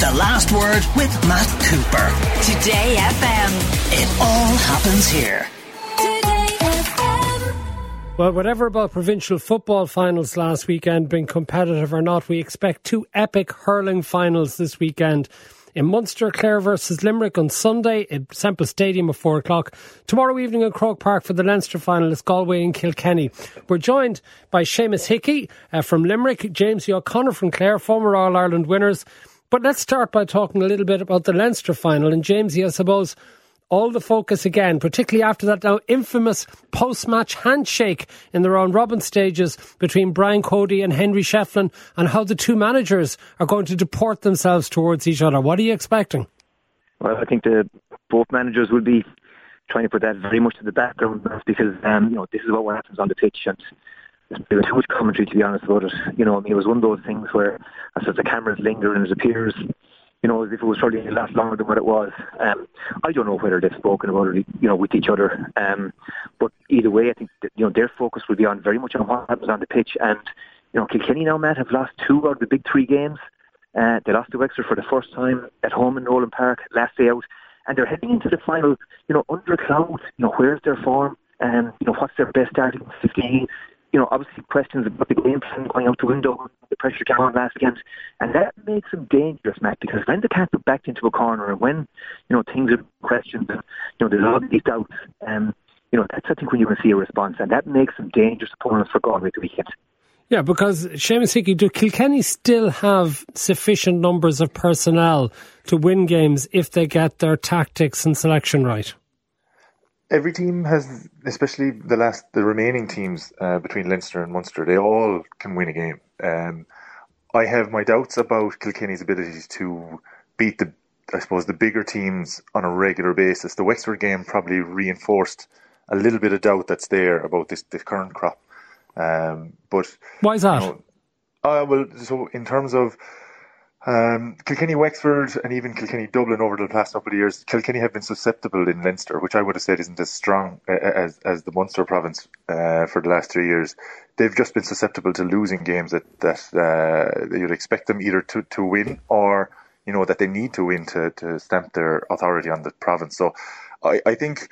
The Last Word with Matt Cooper. Today FM. It all happens here. Well, whatever about provincial football finals last weekend being competitive or not, we expect two epic hurling finals this weekend. In Munster, Clare versus Limerick on Sunday at Semple Stadium at 4 o'clock. Tomorrow evening in Croke Park for the Leinster final, it's Galway and Kilkenny. We're joined by Seamus Hickey uh, from Limerick, James O'Connor from Clare, former All Ireland winners. But let's start by talking a little bit about the Leinster final. And Jamesie, I suppose, all the focus again, particularly after that now infamous post-match handshake in the round robin stages between Brian Cody and Henry Shefflin and how the two managers are going to deport themselves towards each other. What are you expecting? Well, I think the both managers will be trying to put that very much to the background because um, you know this is what happens on the pitch and there was too much commentary to be honest about it. You know, I mean, it was one of those things where as the cameras linger and it appears you know, as if it was probably lot longer than what it was. Um, I don't know whether they've spoken about it, you know, with each other. Um, but either way, I think that, you know their focus will be on very much on what happens on the pitch. And you know, Kilkenny now, Matt, have lost two out of the big three games. Uh, they lost to Wexford for the first time at home in Nolan Park last day out, and they're heading into the final. You know, under cloud. You know, where's their form? And you know, what's their best starting 15? You know, obviously questions about the game plan going out the window, the pressure came on last weekend, and that makes them dangerous, Matt, because when they can't get backed into a corner and when, you know, things are questioned and, you know, there's all these doubts, um, you know, that's, I think, when you're going to see a response, and that makes them dangerous opponents for Galway the weekend. Yeah, because Seamus Hickey, do Kilkenny still have sufficient numbers of personnel to win games if they get their tactics and selection right? Every team has, especially the last, the remaining teams uh, between Leinster and Munster, they all can win a game. Um, I have my doubts about Kilkenny's ability to beat the, I suppose, the bigger teams on a regular basis. The Wexford game probably reinforced a little bit of doubt that's there about this the current crop. Um, but why is that? You know, uh, well, so in terms of um, Kilkenny Wexford and even Kilkenny Dublin over the past couple of years, Kilkenny have been susceptible in Leinster, which I would have said isn't as strong uh, uh, as as the Munster province uh, for the last three years. They've just been susceptible to losing games that that uh, you'd expect them either to, to win or you know that they need to win to, to stamp their authority on the province. So I, I think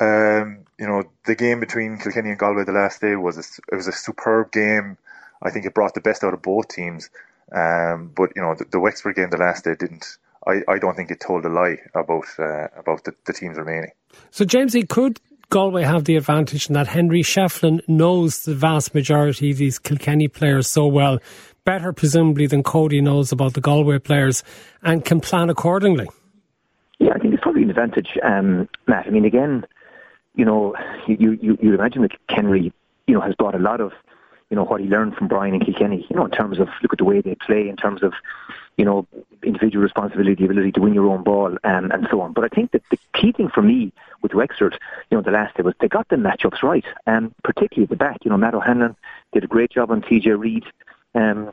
um, you know the game between Kilkenny and Galway the last day was a, it was a superb game. I think it brought the best out of both teams. Um, but you know, the, the, Wexford game the last day didn't. I, I don't think it told a lie about uh, about the, the teams remaining. So, Jamesie, could Galway have the advantage in that Henry Shefflin knows the vast majority of these Kilkenny players so well, better presumably than Cody knows about the Galway players, and can plan accordingly? Yeah, I think it's probably an advantage, um, Matt. I mean, again, you know, you you you imagine that Henry, you know, has brought a lot of you know, what he learned from Brian and Kilkenny, you know, in terms of look at the way they play, in terms of, you know, individual responsibility, the ability to win your own ball, and, and so on. But I think that the key thing for me with Wexford, you know, the last day was they got the matchups right, and particularly at the back. You know, Matt O'Hanlon did a great job on TJ Reid, um,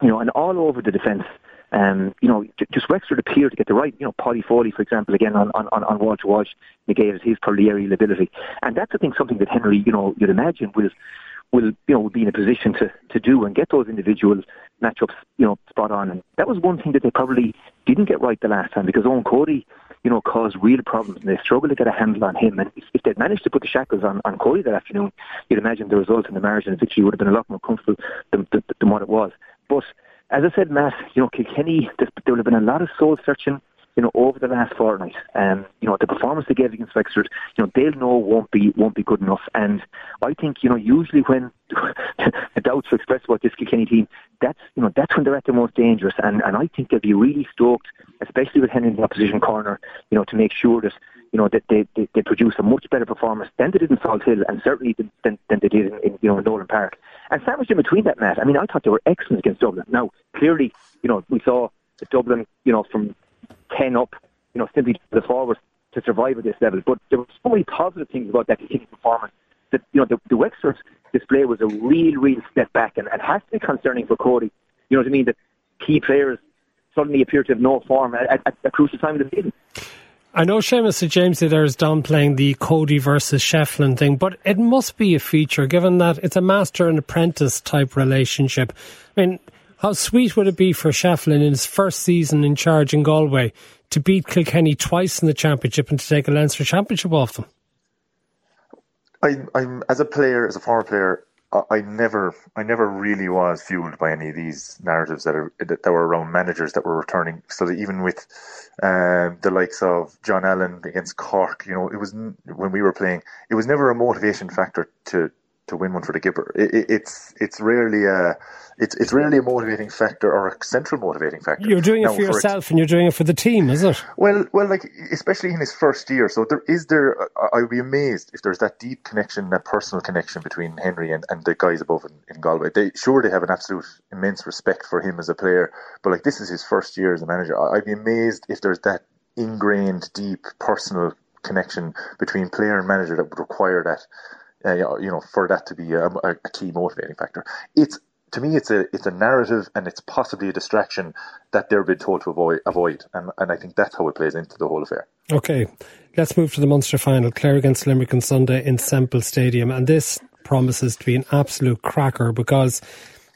you know, and all over the defence. Um, you know, just Wexford appeared to get the right, you know, Paddy Foley, for example, again on, on, on wall to wall, negated his probably aerial ability. And that's, I think, something that Henry, you know, you'd imagine will will you know will be in a position to, to do and get those individual matchups you know spot on. And that was one thing that they probably didn't get right the last time because Eoin Cody you know caused real problems and they struggled to get a handle on him. And if, if they'd managed to put the shackles on, on Cody that afternoon, you'd imagine the result in the margin of victory would have been a lot more comfortable than, than, than what it was. But as I said, Matt, you know Kilkenny, there would have been a lot of soul searching you know, over the last fortnight, um, you know, the performance they gave against Wexford, you know, they'll know won't be won't be good enough. And I think, you know, usually when the doubts are expressed about this Kilkenny team, that's you know that's when they're at their most dangerous. And and I think they'll be really stoked, especially with Henry in the opposition corner, you know, to make sure that you know that they, they, they produce a much better performance than they did in Salthill, and certainly than, than, they did in, in you know Nolan Park. And sandwiched in between that, Matt. I mean, I thought they were excellent against Dublin. Now, clearly, you know, we saw Dublin, you know, from 10 up, you know, simply the forward to survive at this level. But there were so many positive things about that team performance that, you know, the, the Wexford display was a real, real step back and, and has to be concerning for Cody. You know what I mean? That key players suddenly appear to have no form at, at a crucial time of the season. I know Seamus and James there is downplaying the Cody versus Shefflin thing, but it must be a feature given that it's a master and apprentice type relationship. I mean, How sweet would it be for Shefflin in his first season in charge in Galway to beat Kilkenny twice in the championship and to take a Leinster championship off them? I, I'm as a player, as a former player, I never, I never really was fueled by any of these narratives that are that, that were around managers that were returning. So that even with um, the likes of John Allen against Cork, you know, it was when we were playing, it was never a motivation factor to to win one for the Gipper. It, it, it's it's rarely a it's it's rarely a motivating factor or a central motivating factor. You're doing it now, for yourself for and you're doing it for the team, is it? Well, well, like especially in his first year. So there is there. I'd be amazed if there's that deep connection, that personal connection between Henry and, and the guys above in, in Galway. They sure they have an absolute immense respect for him as a player, but like this is his first year as a manager. I'd be amazed if there's that ingrained, deep personal connection between player and manager that would require that. Uh, you know, for that to be a, a key motivating factor. It's to me, it's a it's a narrative and it's possibly a distraction that they're being told to avoid. avoid. And, and I think that's how it plays into the whole affair. Okay, let's move to the Munster final. Clare against Limerick on Sunday in Semple Stadium. And this promises to be an absolute cracker because,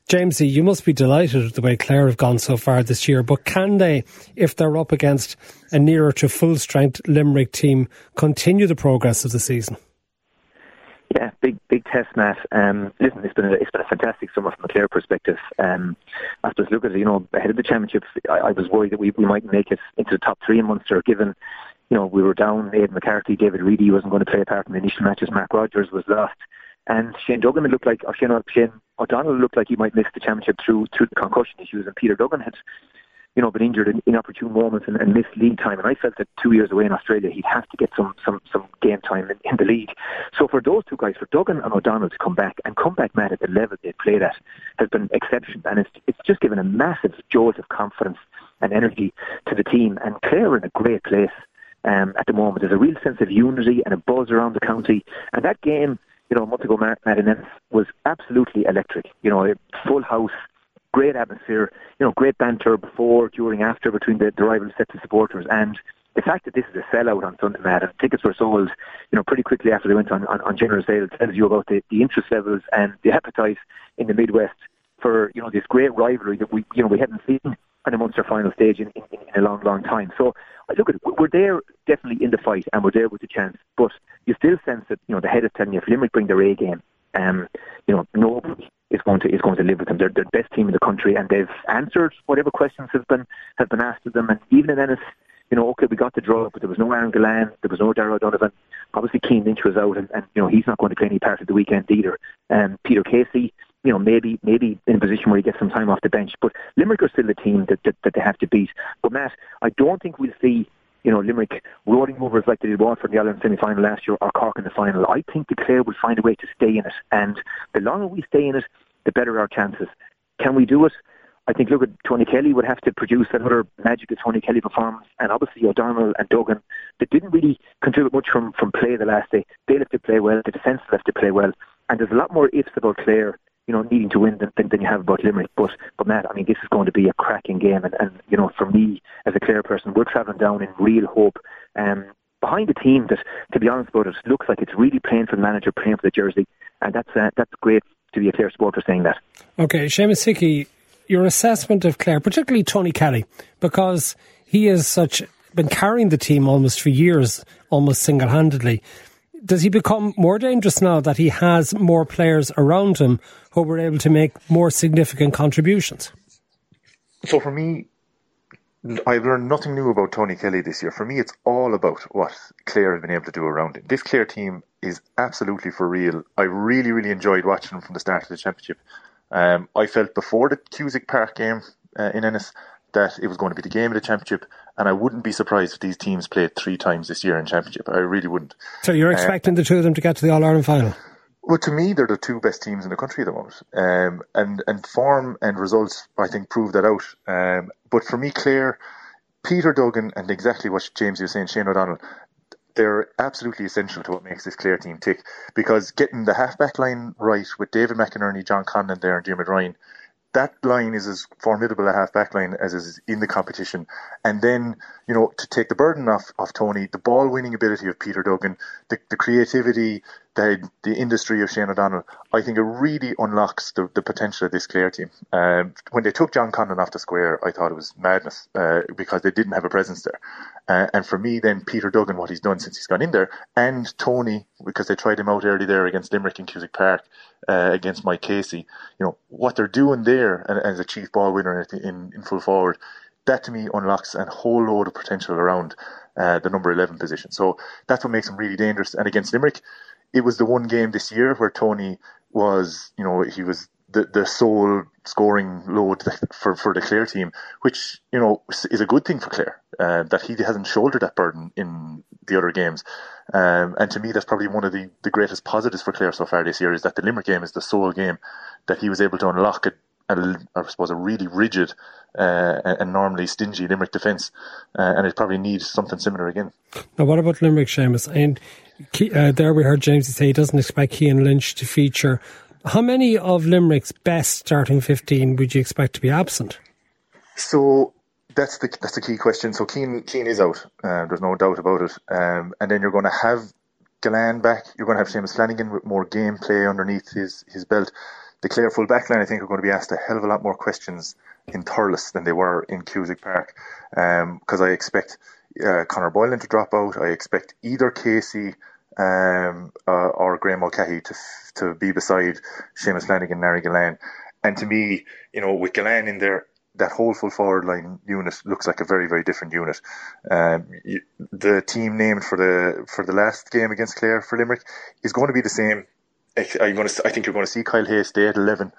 Jamesie, you must be delighted with the way Clare have gone so far this year. But can they, if they're up against a nearer to full strength Limerick team, continue the progress of the season? Yeah, big big test, Matt. Um, listen, it's been a, it's been a fantastic summer from a Clare perspective. Um, I suppose look at it, you know, ahead of the championship, I, I was worried that we, we might make it into the top three in Munster, given you know we were down. Aidan McCarthy, David Reidy wasn't going to play a part in the initial matches. Mark Rodgers was lost, and Shane Duggan looked like, or Shane, Shane O'Donnell looked like he might miss the championship through through the concussion issues, and Peter Duggan had you know, been injured in inopportune moments and, and missed league time. And I felt that two years away in Australia, he'd have to get some some some game time in, in the league. So for those two guys, for Duggan and O'Donnell to come back and come back, Matt, at the level they played at, has been exceptional, and it's it's just given a massive jolt of confidence and energy to the team. And Clare are in a great place um, at the moment. There's a real sense of unity and a buzz around the county, and that game. You know, a month ago, Matt, Matt was absolutely electric. You know, full house, great atmosphere, you know, great banter before, during, after between the, the rival sets of supporters. And the fact that this is a sellout on Sunday night and tickets were sold, you know, pretty quickly after they went on, on, on general sale tells you about the, the interest levels and the appetite in the Midwest for, you know, this great rivalry that we, you know, we hadn't seen in a Munster final stage in, in, in a long, long time. So I look at we're there definitely in the fight and we're there with the chance, but you still sense that, you know, the head is telling you if Limerick bring their A game, um, you know, nobody is going to is going to live with them. They're, the best team in the country, and they've answered whatever questions have been have been asked of them. And even in Ennis, you know, okay, we got the draw, but there was no Aaron Gillane, there was no Darragh O'Donovan. Obviously, Cian Lynch was out, and, and you know he's not going to play any part of the weekend either. Um, Peter Casey, you know, maybe maybe in a position where he gets some time off the bench. But Limerick are still the team that, that, that they have to beat. But Matt, I don't think we'll see you know, Limerick rolling over like they did Waterford in the Ireland semi-final last year or Cork in the final. I think the Clare will find a way to stay in it. And the longer we stay in it, the better our chances. Can we do it? I think, look at Tony Kelly would have to produce another magical Tony Kelly performance, and obviously O'Donnell and Duggan that didn't really contribute much from, from play the last day. They left to play well, the defence left to play well, and there's a lot more ifs about Clare, you know, needing to win than, than, you have about Limerick. But, but Matt, I mean, this is going to be a cracking game, and, and you know, for me as a Clare person, we're travelling down in real hope. Um, behind a team that, to be honest about it, looks like it's really playing for the manager, playing for the jersey, and that's uh, that's great to be a Clare supporter saying that. Okay, Seamus Hickey, your assessment of Clare, particularly Tony Kelly, because he has such been carrying the team almost for years, almost single handedly. Does he become more dangerous now that he has more players around him who were able to make more significant contributions? So for me, I've learned nothing new about Tony Kelly this year. For me, it's all about what Clare have been able to do around him. This Clare team is absolutely for real. I really, really enjoyed watching them from the start of the championship. Um, I felt before the Cusack Park game uh, in Ennis that it was going to be the game of the championship, and I wouldn't be surprised if these teams played three times this year in championship. I really wouldn't. So you're uh, expecting uh, the two of them to get to the All Ireland final? Well, to me, they're the two best teams in the country at the moment, um, and and form and results, I think, prove that out. Um, but for me, Clare, Peter Duggan, and exactly what James was saying, Shane O'Donnell, they're absolutely essential to what makes this Clare team tick. Because getting the half-back line right with David McInerney, John Conlon there, and Diarmuid Ryan, that line is as formidable a half-back line as is in the competition. And then, you know, to take the burden off of Tony, the ball-winning ability of Peter Duggan, the, the creativity, the, the industry of Shane O'Donnell, I think it really unlocks the, the potential of this Clare team. Um, when they took John Conlon off the square, I thought it was madness uh, because they didn't have a presence there. Uh, and for me, then Peter Duggan, what he's done since he's gone in there, and Tony, because they tried him out early there against Limerick in Cusack Park uh, against Mike Casey. You know what they're doing there as a chief ball winner in, in full forward. That to me unlocks a whole load of potential around uh, the number 11 position. So that's what makes him really dangerous. And against Limerick, it was the one game this year where Tony was, you know, he was the, the sole scoring load for, for the Clare team, which, you know, is a good thing for Clare, uh, that he hasn't shouldered that burden in the other games. Um, and to me, that's probably one of the, the greatest positives for Clare so far this year is that the Limerick game is the sole game that he was able to unlock a, a I suppose, a really rigid uh, and normally stingy Limerick defence, uh, and it probably needs something similar again. Now, what about Limerick, Seamus? And uh, there we heard James say he doesn't expect Cian Lynch to feature. How many of Limerick's best starting 15 would you expect to be absent? So that's the that's the key question. So Cian Cian is out. Uh, there's no doubt about it. Um, and then you're going to have Gillane back. You're going to have Seamus Flanagan with more gameplay underneath his his belt. The Clare full backline, I think, are going to be asked a hell of a lot more questions in Thurles than they were in Cusack Park. Because um, I expect uh, Conor Boylan to drop out. I expect either Casey um, uh, or Graeme Mulcahy to to be beside Seamus Flanagan and Larry Gillane. And to me, you know, with Gillane in there, that whole full forward line unit looks like a very very different unit. Um, the team named for the for the last game against Clare for Limerick is going to be the same. I, going to, I think you're going to see Kyle Hayes stay at eleven,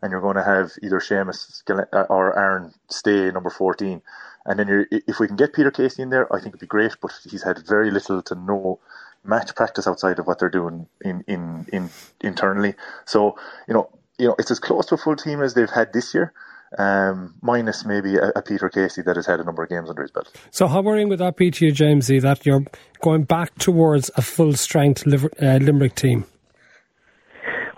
and you're going to have either Seamus or Aaron stay number fourteen. And then if we can get Peter Casey in there, I think it'd be great. But he's had very little to no match practice outside of what they're doing in, in, in internally. So you know, you know, it's as close to a full team as they've had this year. Um, minus maybe a, a, Peter Casey that has had a number of games under his belt. So, how worrying would that be to you, Jamesie, that you're going back towards a full strength uh, Limerick team?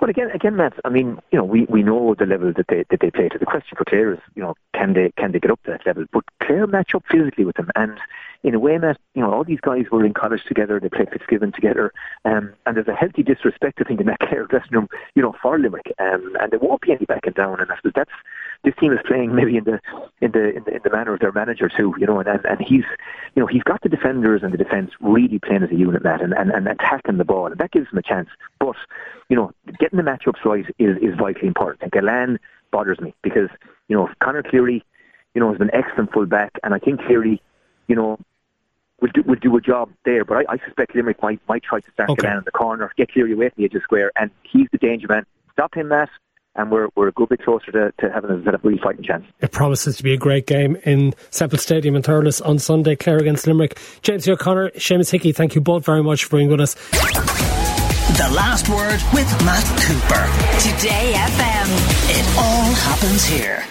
Well, again, again, Matt. I mean, you know, we, we know the level that they that they play to. The question for Clare is, you know, can they can they get up to that level? But Clare match up physically with them, and in a way, Matt, you know, all these guys were in college together. They played Fitzgibbon together, um, and there's a healthy disrespect, I think, in that Clare dressing room, you know, for Limerick, um, and there won't be any backing down. And I suppose that's this team is playing maybe in the in the in the, in the manner of their manager too, you know, and, and he's you know he's got the defenders and the defence really playing as a unit, Matt, and, and, and attacking the ball, and that gives them a chance. But you know, getting the matchups right is is vitally important. And Gillane bothers me because you know Conor Cleary, you know, has been excellent full back, and I think Cleary, you know, will do, will do a job there. But I, I suspect Limerick might might try to start okay. Gillane in the corner, get Cleary away from the edge of the square, and he's the danger man. Stop him, Matt and we're, we're a good bit closer to, to having a, a really fighting chance. It promises to be a great game in Semple Stadium in Thurles on Sunday, Clare against Limerick. James O'Connor, Seamus Hickey, thank you both very much for being with us. The last word with Matt Cooper. Today FM. It all happens here.